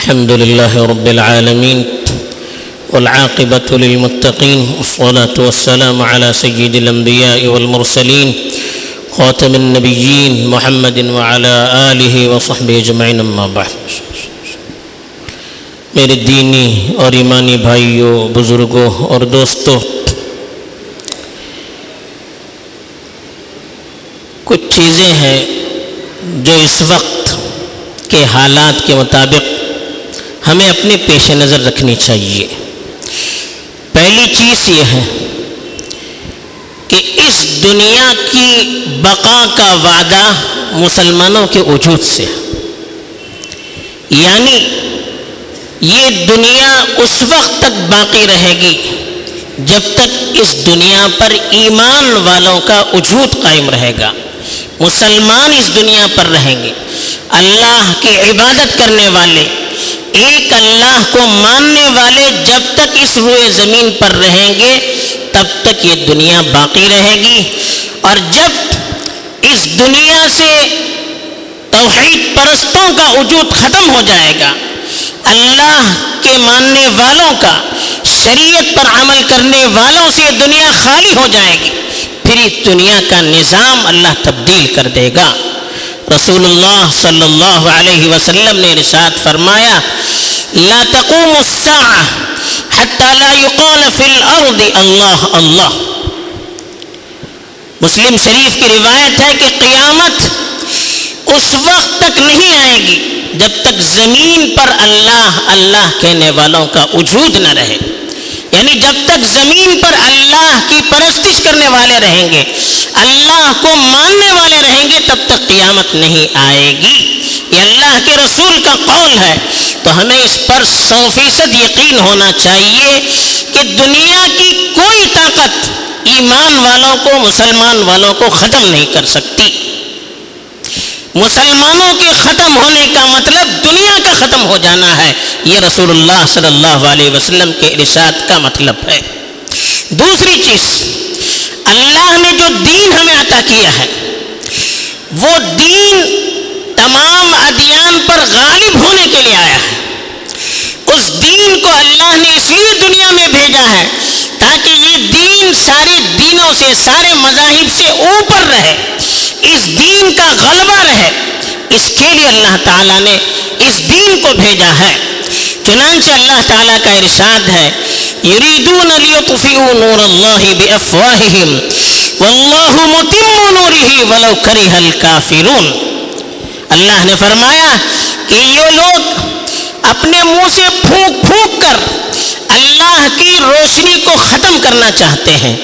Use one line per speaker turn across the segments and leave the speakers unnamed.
الحمد لله رب العالمين والعاقبة للمتقين والصلاة والسلام على سيد الأنبياء والمرسلين خاتم النبيين محمد وعلى آله وصحبه أجمعين أما بعد. میرے دینی اور ایمانی بھائیوں بزرگوں اور دوستوں کچھ چیزیں ہیں جو اس وقت کے حالات کے مطابق ہمیں اپنے پیش نظر رکھنی چاہیے۔ پہلی چیز یہ ہے کہ اس دنیا کی بقا کا وعدہ مسلمانوں کے وجود سے یعنی یہ دنیا اس وقت تک باقی رہے گی جب تک اس دنیا پر ایمان والوں کا وجود قائم رہے گا۔ مسلمان اس دنیا پر رہیں گے۔ اللہ کی عبادت کرنے والے ایک اللہ کو ماننے والے جب تک اس روئے زمین پر رہیں گے، تب تک یہ دنیا باقی رہے گی۔ اور جب اس دنیا سے توحید پرستوں کا وجود ختم ہو جائے گا، اللہ کے ماننے والوں کا، شریعت پر عمل کرنے والوں سے دنیا خالی ہو جائے گی۔ پھر اس دنیا کا نظام اللہ تبدیل کر دے گا۔ رسول اللہ صلی اللہ علیہ وسلم نے رشاد فرمایا لا تقوم الساعة حتى لا يقال في الأرض اللہ اللہ مسلم شریف کی روایت ہے کہ قیامت اس وقت تک نہیں آئے گی جب تک زمین پر اللہ اللہ کہنے والوں کا وجود نہ رہے۔ یعنی جب تک زمین پر اللہ کی پرستش کرنے والے رہیں گے، اللہ کو ماننے والے رہیں گے، تب تک قیامت نہیں آئے گی۔ یہ اللہ کے رسول کا قول ہے۔ تو ہمیں اس پر سو فیصد یقین ہونا چاہیے کہ دنیا کی کوئی طاقت ایمان والوں کو، مسلمان والوں کو ختم نہیں کر سکتی۔ مسلمانوں کے ختم ہونے کا مطلب دنیا کا ختم ہو جانا ہے۔ یہ رسول اللہ صلی اللہ علیہ وسلم کے ارشاد کا مطلب ہے۔ دوسری چیز، اللہ نے جو دین ہمیں عطا کیا ہے، وہ دین تمام ادیان پر غالب ہونے کے لیے آیا ہے۔ دین کو اللہ نے اس لیے دنیا میں بھیجا ہے تاکہ یہ دین سارے دینوں سے، سارے مذاہب سے اوپر رہے، اس دین کا غلبہ رہے۔ اس کے لیے اللہ تعالیٰ نے اس دین کو بھیجا ہے۔ چنانچہ اللہ تعالیٰ کا ارشاد ہے، یریدون لیطفئوا نور اللہ بافواہہم، واللہ متم نورہ ولو کرہ الکافرون۔ اللہ نے فرمایا کہ یہ لوگ اپنے منہ سے پھونک پھونک کر اللہ کی روشنی کو ختم کرنا چاہتے ہیں۔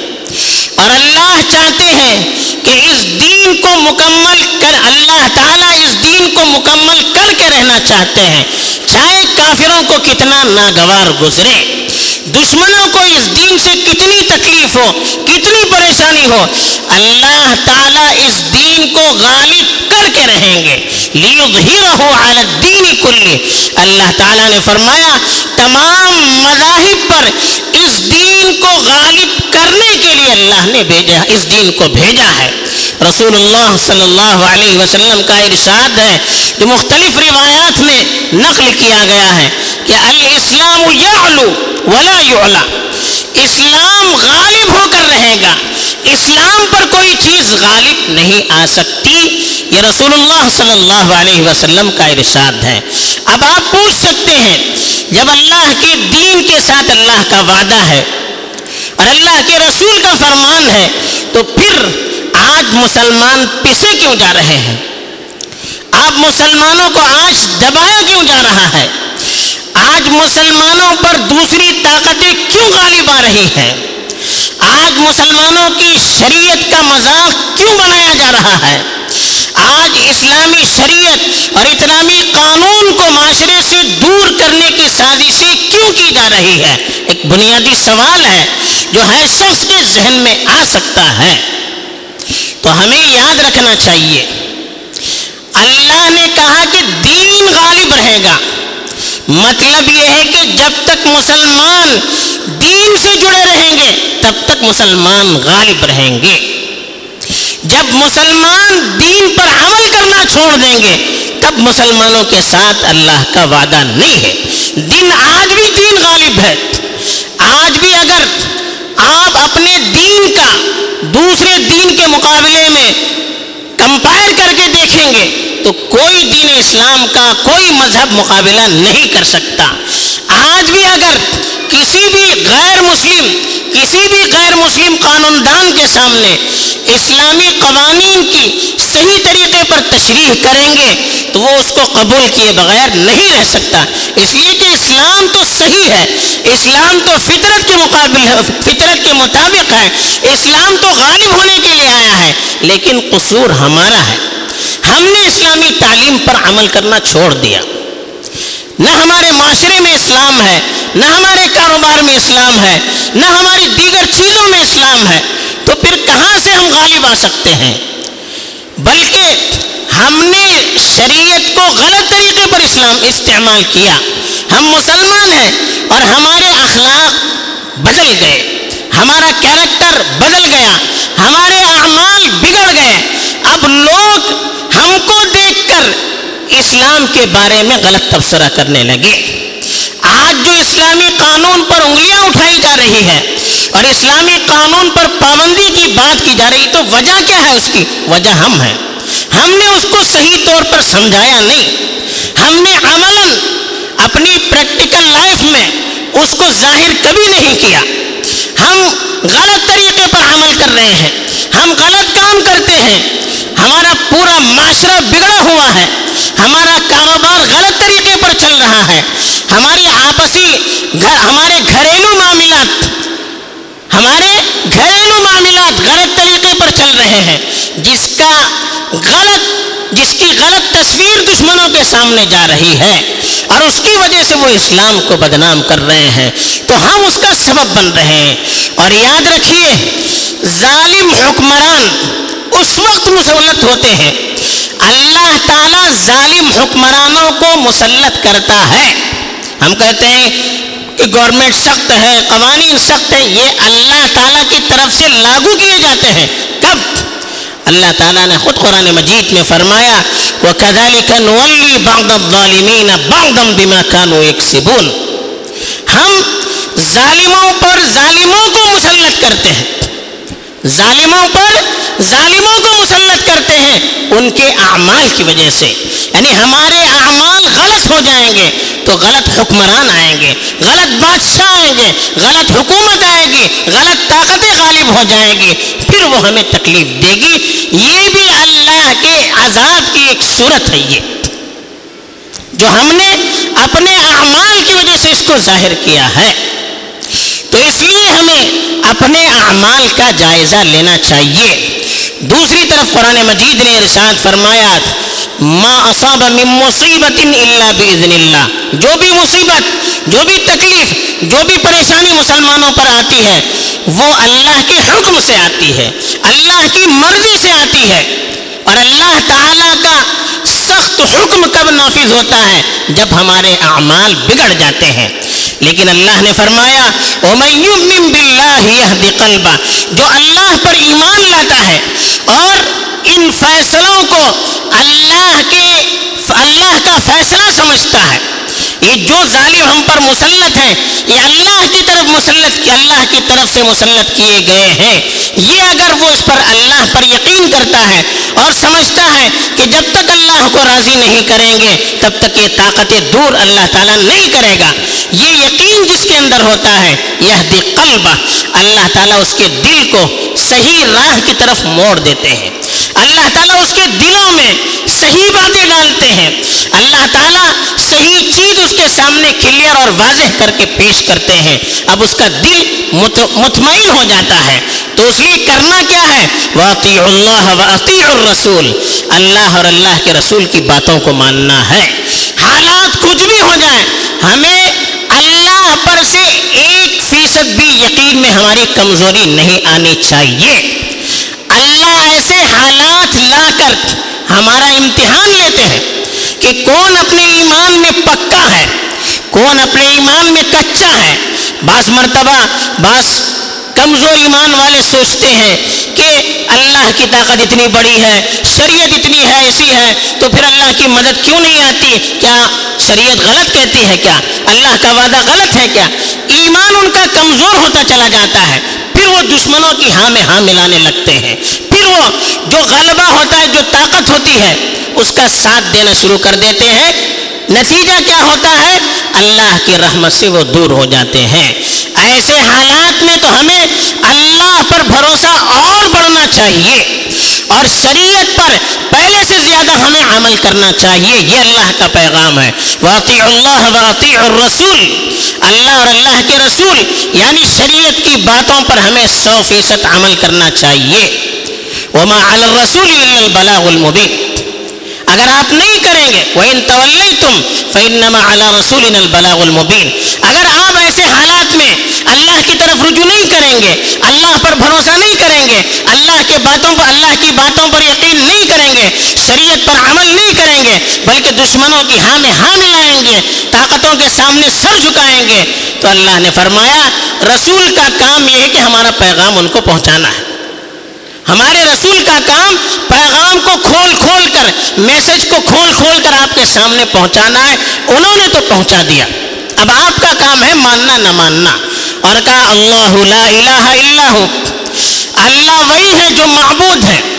اور اللہ چاہتے ہیں کہ اس دین کو مکمل کر، اللہ تعالیٰ اس دین کو مکمل کر کے رہنا چاہتے ہیں۔ چاہے کافروں کو کتنا ناگوار گزرے۔ دشمنوں کو اس دین سے کتنی تکلیف ہو، کتنی پریشانی ہو، اللہ تعالیٰ اس دین کو غالب کر کے رہیں گے۔ لیظہرہ الدین کلی اللہ تعالیٰ نے فرمایا، تمام مذاہب پر اس دین کو غالب کرنے کے لیے اللہ نے بھیجا، اس دین کو بھیجا ہے۔ رسول اللہ صلی اللہ علیہ وسلم کا ارشاد ہے جو مختلف روایات میں نقل کیا گیا ہے کہ الاسلام یعلو ولا یعلا. اسلام غالب ہو کر رہے گا. اسلام پر کوئی چیز غالب نہیں آ سکتی. یہ رسول اللہ صلی اللہ علیہ وسلم کا ارشاد ہے. اب آپ پوچھ سکتے ہیں، جب اللہ کے دین کے ساتھ اللہ کا وعدہ ہے اور اللہ کے رسول کا فرمان ہے، تو پھر آج مسلمان پسے کیوں جا رہے ہیں؟ آپ مسلمانوں کو آج دبایا کیوں جا رہا ہے؟ مسلمانوں پر دوسری طاقتیں کیوں غالب آ رہی ہیں؟ آج مسلمانوں کی شریعت کا مذاق کیوں بنایا جا رہا ہے؟ آج اسلامی شریعت اور اسلامی قانون کو معاشرے سے دور کرنے کی سازشیں کیوں کی جا رہی ہے ایک بنیادی سوال ہے جو ہر شخص کے ذہن میں آ سکتا ہے۔ تو ہمیں یاد رکھنا چاہیے، اللہ نے کہا کہ دین غالب رہے گا۔ مطلب یہ ہے کہ جب تک مسلمان دین سے جڑے رہیں گے، تب تک مسلمان غالب رہیں گے۔ جب مسلمان دین پر عمل کرنا چھوڑ دیں گے، تب مسلمانوں کے ساتھ اللہ کا وعدہ نہیں ہے۔ دن آج بھی دین غالب ہے۔ آج بھی اگر آپ اپنے دین کا دوسرے دین کے مقابلے میں کمپائر کر کے دیکھیں گے تو کوئی دین اسلام کا کوئی مذہب مقابلہ نہیں کر سکتا۔ آج بھی اگر کسی بھی غیر مسلم، کسی بھی غیر مسلم قانون دان کے سامنے اسلامی قوانین کی صحیح طریقے پر تشریح کریں گے، تو وہ اس کو قبول کیے بغیر نہیں رہ سکتا۔ اس لیے کہ اسلام تو صحیح ہے، اسلام تو فطرت کے مقابل ہے فطرت کے مطابق ہے۔ اسلام تو غالب ہونے کے لیے آیا ہے، لیکن قصور ہمارا ہے۔ ہم نے اسلامی تعلیم پر عمل کرنا چھوڑ دیا۔ نہ ہمارے معاشرے میں اسلام ہے، نہ ہمارے کاروبار میں اسلام ہے، نہ ہماری دیگر چیزوں میں اسلام ہے۔ تو پھر کہاں سے ہم غالب آ سکتے ہیں؟ بلکہ ہم نے شریعت کو غلط طریقے پر اسلام استعمال کیا۔ ہم مسلمان ہیں اور ہمارے اخلاق بدل گئے۔ ہمارا کیریکٹر بدل گیا۔ ہمارے اعمال بگڑ گئے۔ اب لوگ ہم کو دیکھ کر اسلام کے بارے میں غلط تبصرہ کرنے لگے۔ آج جو اسلامی قانون پر انگلیاں اٹھائی جا رہی ہے اور اسلامی قانون پر پابندی کی بات کی جا رہی، تو وجہ کیا ہے اس کی؟ وجہ ہم ہیں۔ ہم نے اس کو صحیح طور پر سمجھایا نہیں۔ ہم نے عملاً اپنی پریکٹیکل لائف میں اس کو ظاہر کبھی نہیں کیا۔ ہم غلط طریقے پر عمل کر رہے ہیں۔ ہم غلط کام کرتے ہیں۔ ہمارا پورا معاشرہ بگڑا ہوا ہے ہمارا کاروبار غلط طریقے پر چل رہا ہے ہماری آپسی گھر ہمارے گھریلو معاملات، ہمارے گھریلو معاملات غلط طریقے پر چل رہے ہیں، جس کا غلط جس کی غلط تصویر دشمنوں کے سامنے جا رہی ہے اور اس کی وجہ سے وہ اسلام کو بدنام کر رہے ہیں۔ تو ہم اس کا سبب بن رہے ہیں۔ اور یاد رکھیے، ظالم حکمران اس وقت مسلط ہوتے ہیں اللہ تعالیٰ ظالم حکمرانوں کو مسلط کرتا ہے۔ ہم کہتے ہیں کہ گورنمنٹ سخت ہے، قوانین سخت ہے یہ اللہ تعالیٰ کی طرف سے لاگو کیے جاتے ہیں۔ کب؟ اللہ تعالیٰ نے خود قرآن مجید میں فرمایا وہ الظَّالِمِينَ بَعْضًا بِمَا كَانُوا يَكْسِبُونَ۔ ہم ظالموں پر ظالموں کو مسلط کرتے ہیں۔ ظالموں پر ظالموں کو مسلط کرتے ہیں ان کے اعمال کی وجہ سے۔ یعنی ہمارے اعمال غلط ہو جائیں گے تو غلط حکمران آئیں گے، غلط بادشاہ آئیں گے، غلط حکومت آئے گی، غلط طاقتیں غالب ہو جائیں گی، پھر وہ ہمیں تکلیف دے گی۔ یہ بھی اللہ کے عذاب کی ایک صورت ہے یہ۔ جو ہم نے اپنے اعمال کی وجہ سے اس کو ظاہر کیا ہے۔ تو اس لیے ہمیں اپنے اعمال کا جائزہ لینا چاہیے۔ دوسری طرف قرآن مجید نے ارشاد فرمایا، ما اصاب من مصیبت الا باذن اللہ. جو بھی مصیبت، جو بھی تکلیف، جو بھی پریشانی مسلمانوں پر آتی ہے، وہ اللہ کے حکم سے آتی ہے، اللہ کی مرضی سے آتی ہے اور اللہ تعالیٰ کا سخت حکم کب نافذ ہوتا ہے؟ جب ہمارے اعمال بگڑ جاتے ہیں۔ لیکن اللہ نے فرمایا، وَمَن بِاللَّهِ يَهْدِ جو اللہ پر ایمان لاتا ہے، اور ان فیصلوں کو اللہ کے، اللہ کا فیصلہ سمجھتا ہے۔ یہ جو ظالم ہم پر مسلط ہیں، یہ اللہ کی طرف مسلط کی اللہ کی طرف سے مسلط کیے گئے ہیں۔ یہ اگر وہ اس پر اللہ پر یقین کرتا ہے اور سمجھتا ہے کہ جب تک اللہ کو راضی نہیں کریں گے، تب تک یہ طاقتیں دور اللہ تعالیٰ نہیں کرے گا۔ یہ یقین جس کے اندر ہوتا ہے یہ دی قلب اللہ تعالیٰ اس کے دل کو صحیح راہ کی طرف موڑ دیتے ہیں۔ اللہ تعالیٰ اس کے دلوں میں صحیح باتیں ڈالتے ہیں۔ اللہ تعالیٰ صحیح چیز اس کے سامنے کلیئر اور واضح کر کے پیش کرتے ہیں۔ اب اس کا دل مطمئن ہو جاتا ہے۔ تو اس لیے کرنا کیا ہے؟ واطی اللہ واطی الرسول۔ اللہ اور اللہ کے رسول کی باتوں کو ماننا ہے۔ حالات کچھ بھی ہو جائیں، ہمیں اللہ پر سے ایک فیصد بھی یقین میں ہماری کمزوری نہیں آنی چاہیے۔ اللہ ایسے حالات لا کر ہمارا امتحان لیتے ہیں کہ کون اپنے ایمان میں پکا ہے، کون اپنے ایمان میں کچا ہے۔ بعض مرتبہ بعض کمزور ایمان والے سوچتے ہیں کہ اللہ کی طاقت اتنی بڑی ہے، شریعت اتنی ہے، ایسی ہے، تو پھر اللہ کی مدد کیوں نہیں آتی؟ کیا شریعت غلط کہتی ہے کیا؟ اللہ کا وعدہ غلط ہے کیا؟ ایمان ان کا کمزور ہوتا چلا جاتا ہے، پھر وہ دشمنوں کی ہاں میں ہاں ملانے لگتے ہیں۔ پھر وہ جو غلبہ ہوتا ہے، جو طاقت ہوتی ہے، اس کا ساتھ دینا شروع کر دیتے ہیں۔ نتیجہ کیا ہوتا ہے؟ اللہ کی رحمت سے وہ دور ہو جاتے ہیں۔ ایسے حالات میں تو ہمیں اللہ پر بھروسہ اور بڑھنا چاہیے۔ اور شریعت پر پہلے سے زیادہ ہمیں عمل کرنا چاہیے۔ یہ اللہ کا پیغام ہے۔ واقع اللہ واقع الرسول۔ اللہ اور اللہ کے رسول یعنی شریعت کی باتوں پر ہمیں سو فیصد عمل کرنا چاہیے۔ وما علی الرسول الا البلاغ المبین اگر آپ نہیں کریں گے وہ ان طول تم فنما اللہ رسول البلاغ المبین اگر آپ ایسے حالات میں اللہ کی طرف رجوع نہیں کریں گے، اللہ پر بھروسہ نہیں کریں گے، اللہ کے باتوں پر، اللہ کی باتوں پر یقین نہیں کریں گے، شریعت پر عمل نہیں کریں گے، بلکہ دشمنوں کی ہاں میں ہاں ملائیں گے، طاقتوں کے سامنے سر جھکائیں گے، تو اللہ نے فرمایا، رسول کا کام یہ ہے کہ ہمارا پیغام ان کو پہنچانا ہے۔ ہمارے رسول کا کام پیغام کو کھول کھول کر، میسج کو کھول کھول کر آپ کے سامنے پہنچانا ہے۔ انہوں نے تو پہنچا دیا۔ اب آپ کا کام ہے ماننا، نہ ماننا۔ اور کہا، اللہ لا الہ الا ہو۔ اللہ وہی ہے جو معبود ہے۔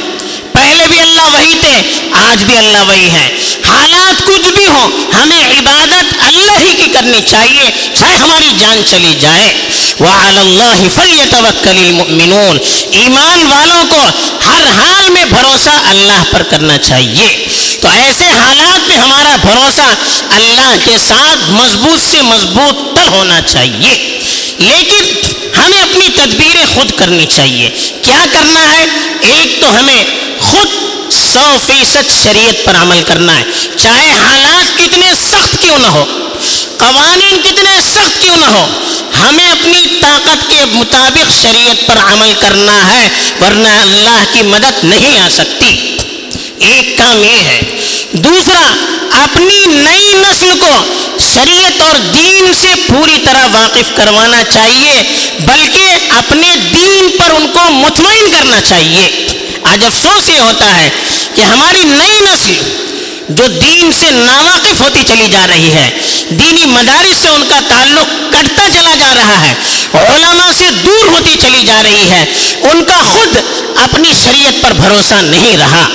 پہلے بھی اللہ وہی تھے، آج بھی اللہ وہی ہے حالات کچھ بھی ہو ہمیں عبادت اللہ ہی کی کرنی چاہیے، چاہے ہماری جان چلی جائے۔ وعلى الله فليتوكل المؤمنون۔ ایمان والوں کو ہر حال میں بھروسہ اللہ پر کرنا چاہیے۔ تو ایسے حالات میں ہمارا بھروسہ اللہ کے ساتھ مضبوط سے مضبوط تر ہونا چاہیے۔ لیکن ہمیں اپنی تدبیریں خود کرنی چاہیے۔ کیا کرنا ہے؟ ایک تو ہمیں خود سو فیصد شریعت پر عمل کرنا ہے۔ چاہے حالات کتنے سخت کیوں نہ ہو، قوانین کتنے سخت کیوں نہ ہو، ہمیں اپنی طاقت کے مطابق شریعت پر عمل کرنا ہے، ورنہ اللہ کی مدد نہیں آ سکتی۔ ایک کام یہ ہے۔ دوسرا، اپنی نئی نسل کو شریعت اور دین سے پوری طرح واقف کروانا چاہیے، بلکہ اپنے دین پر ان کو مطمئن کرنا چاہیے۔ آج افسوس یہ ہوتا ہے کہ ہماری نئی نسل جو دین سے ناواقف ہوتی چلی جا رہی ہے، دینی مدارس سے ان کا تعلق کٹتا چلا جا رہا ہے علماء سے دور ہوتی چلی جا رہی ہے۔ ان کا خود اپنی شریعت پر بھروسہ نہیں رہا۔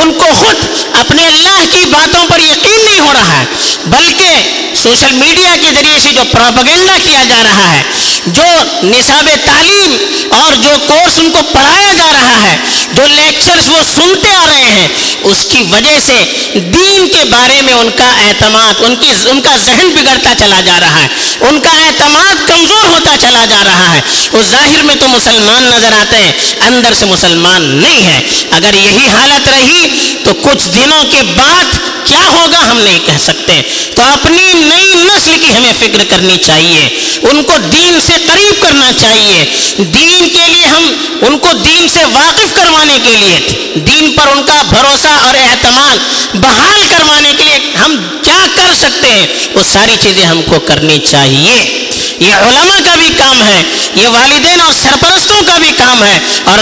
ان کو خود اپنے اللہ کی باتوں پر یقین نہیں ہو رہا ہے، بلکہ سوشل میڈیا کے ذریعے سے جو پراپگنڈا کیا جا رہا ہے جو نصاب تعلیم اور جو کورس ان کو پڑھایا جا رہا ہے، جو لیکچرز وہ سنتے آ رہے ہیں، اس کی وجہ سے دین کے بارے میں ان کا اعتماد، ان کی ان کا ذہن بگڑتا چلا جا رہا ہے، ان کا اعتماد کمزور ہوتا چلا جا رہا ہے۔ وہ ظاہر میں تو مسلمان نظر آتے ہیں، اندر سے مسلمان نہیں ہے۔ اگر یہی حالت رہی تو کچھ دنوں کے بعد کیا ہوگا ہم نہیں کہہ سکتے۔ تو اپنی نئی نسل کی ہمیں فکر کرنی چاہیے۔ ان کو دین سے قریب کرنا چاہیے۔ دین کے لیے ہم ان کو دین سے واقف کروانے کے لیے، دین پر ان کا بھروسہ اور اعتماد بحال کروانے کے لیے ہم کیا کر سکتے ہیں؟ وہ ساری چیزیں ہم کو کرنی چاہیے۔ یہ علماء کا بھی کام ہے، یہ والدین اور سرپرستوں کا بھی کام ہے اور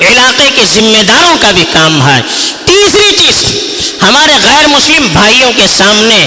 علاقے کے ذمہ داروں کا بھی کام ہے۔ تیسری چیز ہمارے غیر مسلم بھائیوں کے سامنے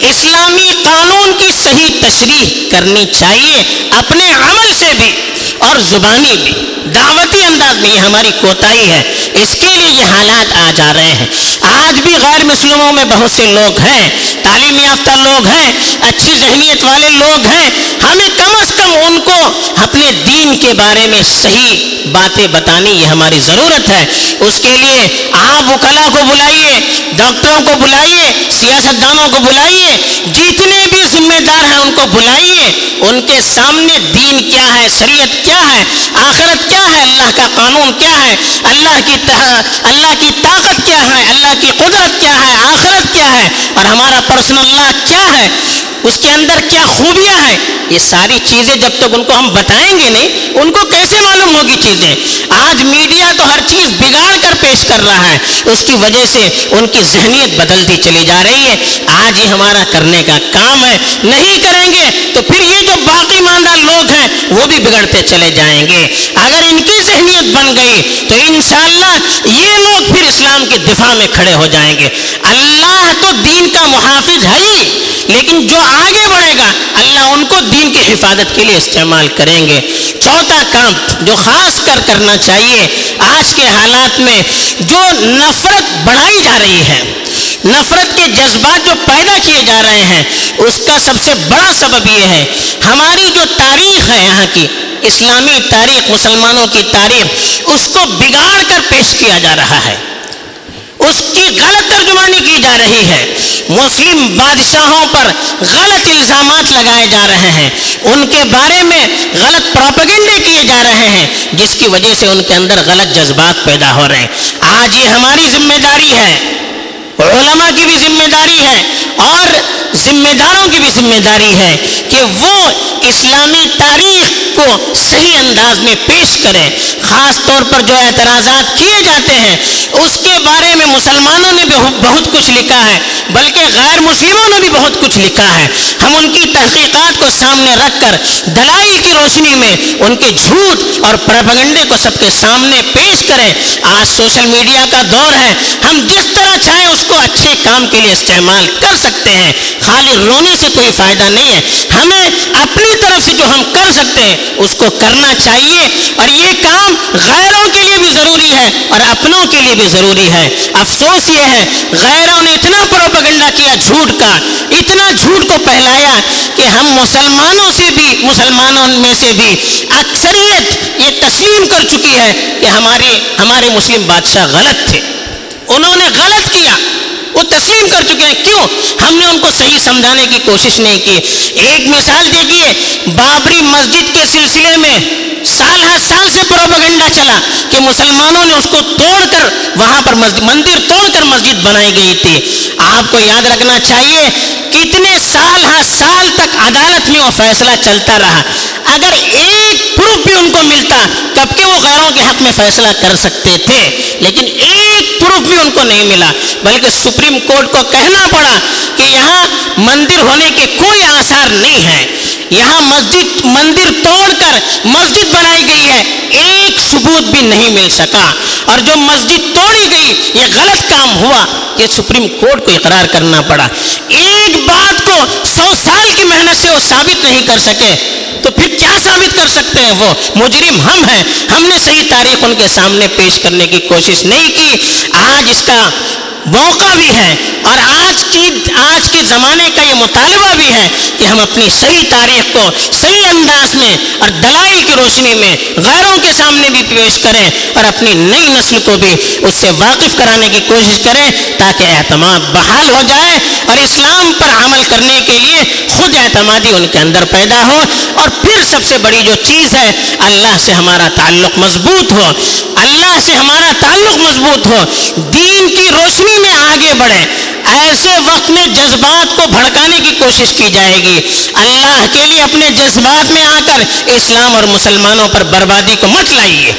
اسلامی قانون کی صحیح تشریح کرنی چاہیے، اپنے عمل سے بھی اور زبانی بھی۔ دعوتی انداز میں یہ ہماری کوتاہی ہے۔ اس کے لیے یہ حالات آ جا رہے ہیں۔ آج بھی غیر مسلموں میں بہت سے لوگ ہیں، تعلیم یافتہ لوگ ہیں، اچھی ذہنیت والے لوگ ہیں۔ ہمیں کم از کم ان کو اپنے دین کے بارے میں صحیح باتیں بتانی، یہ ہماری ضرورت ہے۔ اس کے لیے آپ وکلا کو بلائیے، ڈاکٹروں کو بلائیے سیاست دانوں کو بلائیے، جتنے بھی ذمہ دار ہیں ان کو بلائیے۔ ان کے سامنے دین کیا ہے، شریعت کیا ہے، آخرت کیا ہے، اللہ کا قانون کیا ہے، اللہ کی اللہ کی طاقت کیا ہے، اللہ کی قدرت کیا ہے، آخرت کیا ہے، اور ہمارا پرسنل اللہ کیا ہے۔ اس کے اندر کیا خوبیاں ہیں؟ یہ ساری چیزیں جب تک ان کو ہم بتائیں گے نہیں، ان کو کیسے معلوم ہوگی چیزیں؟ آج میڈیا تو ہر چیز بگاڑ کر پیش کر رہا ہے۔ اس کی وجہ سے ان کی ذہنیت بدلتی چلی جا رہی ہے۔ آج ہی ہمارا کرنے کا کام ہے۔ نہیں کریں گے تو پھر یہ جو باقی ماندہ لوگ ہیں، وہ بھی بگڑتے چلے جائیں گے۔ اگر ان کی ذہنیت بن گئی تو انشاءاللہ یہ لوگ پھر اسلام کے دفاع میں کھڑے ہو جائیں گے۔ اللہ تو دین کا محافظ ہے ہی، لیکن جو آگے بڑھے گا، اللہ ان کو دین کی حفاظت کے لیے استعمال کریں گے۔ چوتھا کام جو خاص کر کرنا چاہیے، آج کے حالات میں جو نفرت بڑھائی جا رہی ہے، نفرت کے جذبات جو پیدا کیے جا رہے ہیں، اس کا سب سے بڑا سبب یہ ہے۔ ہماری جو تاریخ ہے یہاں کی، اسلامی تاریخ، مسلمانوں کی تاریخ، اس کو بگاڑ کر پیش کیا جا رہا ہے۔ اس کی غلط ترجمانی کی جا رہی ہے۔ مسلم بادشاہوں پر غلط الزامات لگائے جا رہے ہیں۔ ان کے بارے میں غلط پروپگنڈے کیے جا رہے ہیں، جس کی وجہ سے ان کے اندر غلط جذبات پیدا ہو رہے ہیں۔ آج یہ ہماری ذمہ داری ہے۔ علماء کی بھی ذمہ داری ہے اور ذمہ داروں کی بھی ذمہ داری ہے کہ وہ اسلامی تاریخ کو صحیح انداز میں پیش کریں۔ خاص طور پر جو اعتراضات کیے جاتے ہیں، اس کے بارے میں مسلمانوں نے بھی بہت کچھ لکھا ہے، بلکہ غیر مسلموں نے بھی بہت کچھ لکھا ہے۔ ہم ان کی تحقیقات کو سامنے رکھ کر دلائی کی روشنی میں ان کے جھوٹ اور پرپگنڈے کو سب کے سامنے پیش کریں۔ آج سوشل میڈیا کا دور ہے، ہم جس طرح چاہیں اس کو اچھے کام کے لیے استعمال کر سکتے ہیں۔ خالی رونے سے کوئی فائدہ نہیں ہے۔ ہمیں اپنی طرف سے جو ہم کر سکتے ہیں، اس کو کرنا چاہیے۔ اور یہ کام غیروں کے لیے بھی ضروری ہے اور اپنوں کے لیے بھی ضروری ہے۔ افسوس یہ ہے، غیروں نے اتنا پروپگنڈا کیا جھوٹ کا، اتنا جھوٹ کو پہلایا کہ ہم مسلمانوں سے بھی، مسلمانوں میں سے بھی اکثریت یہ تسلیم کر چکی ہے کہ ہمارے ہمارے مسلم بادشاہ غلط تھے۔ انہوں نے غلط کیا۔ وہ تسلیم کر چکے ہیں۔ کیوں؟ ہم نے ان کو صحیح سمجھانے کی کوشش نہیں کی۔ ایک مثال دیکھیے، بابری مسجد کے سلسلے میں سال ہر سال سے پروپگنڈا چلا کہ مسلمانوں نے اس کو توڑ کر وہاں پر مسجد، مندر توڑ کر مسجد بنائی گئی تھی۔ آپ کو یاد رکھنا چاہیے، کتنے سال ہر سال تک عدالت میں وہ فیصلہ چلتا رہا۔ اگر ایک پروف بھی ان کو ملتا، تب کہ وہ غیروں کے حق میں فیصلہ کر سکتے تھے۔ لیکن ایک پروف بھی ان کو نہیں ملا۔ بلکہ سپریم کورٹ کو کہنا پڑا کہ یہاں مندر ہونے کے کوئی آثار نہیں ہے یہاں مسجد، مندر توڑ کر مسجد بنائی گئی ہے۔ ایک ثبوت بھی نہیں مل سکا۔ اور جو مسجد توڑی گئی، یہ غلط کام ہوا۔ یہ سپریم کورٹ کو اقرار کرنا پڑا۔ ایک بات کو سو سال کی محنت سے وہ ثابت نہیں کر سکے، تو پھر کیا ثابت کر سکتے ہیں وہ؟ مجرم ہم ہیں۔ ہم نے صحیح تاریخ ان کے سامنے پیش کرنے کی کوشش نہیں کی۔ آج اس کا موقع بھی ہے اور آج کی آج کے زمانے کا یہ مطالبہ بھی ہے کہ ہم اپنی صحیح تاریخ کو صحیح انداز میں اور دلائل کی روشنی میں غیروں کے سامنے بھی پیش کریں اور اپنی نئی نسل کو بھی اس سے واقف کرانے کی کوشش کریں تاکہ اعتماد بحال ہو جائے اور اسلام پر عمل کرنے کے لیے خود اعتمادی ان کے اندر پیدا ہو اور پھر سب سے بڑی جو چیز ہے، اللہ سے ہمارا تعلق مضبوط ہو۔ اللہ سے ہمارا تعلق مضبوط ہو۔ دین کی روشنی میں آگے بڑھیں ایسے وقت میں جذبات کو بھڑکانے کی کوشش کی جائے گی۔ اللہ کے لیے اپنے جذبات میں آ کر اسلام اور مسلمانوں پر بربادی کو مت لائیے۔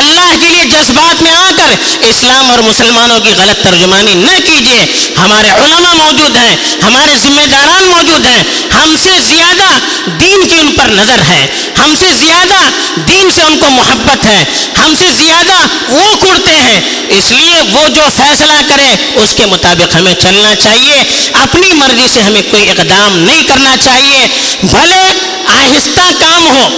اللہ کے لیے جذبات میں آ کر اسلام اور مسلمانوں کی غلط ترجمانی نہ کیجیے ہمارے علماء موجود ہیں، ہمارے ذمہ داران موجود ہیں۔ ہم سے زیادہ دین کی ان پر نظر ہے۔ ہم سے زیادہ دین سے ان کو محبت ہے۔ ہم سے زیادہ وہ کرتے ہیں۔ اس لیے وہ جو فیصلہ کرے، اس کے مطابق ہمیں چلنا چاہیے۔ اپنی مرضی سے ہمیں کوئی اقدام نہیں کرنا چاہیے۔ بھلے آہستہ کام ہو،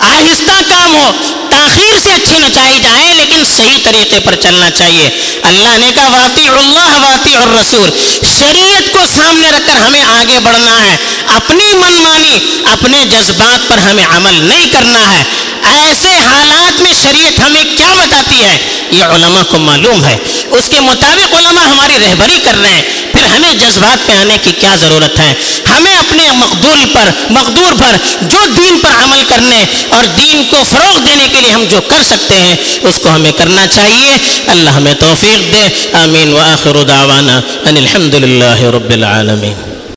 آہستہ کام ہو۔ تاخیر سے اچھی نچائی جائے لیکن صحیح طریقے پر چلنا چاہیے۔ اللہ نے کہا واطی اللہ واطی اور رسول شریعت کو سامنے رکھ کر ہمیں آگے بڑھنا ہے۔ اپنی من مانی اپنے جذبات پر ہمیں عمل نہیں کرنا ہے۔ ایسے حالات میں شریعت ہمیں کیا بتاتی ہے؟ یہ علماء کو معلوم ہے۔ اس کے مطابق علماء ہماری رہبری کر رہے ہیں۔ پھر ہمیں جذبات پہ آنے کی کیا ضرورت ہے؟ ہمیں اپنے مقدول پر، مقدور پر، جو دین پر عمل کرنے اور دین کو فروغ دینے کے لیے ہم جو کر سکتے ہیں، اس کو ہمیں کرنا چاہیے۔ اللہ ہمیں توفیق دے۔ آمین۔ وآخر دعوانا ان الحمد للہ رب العالمین۔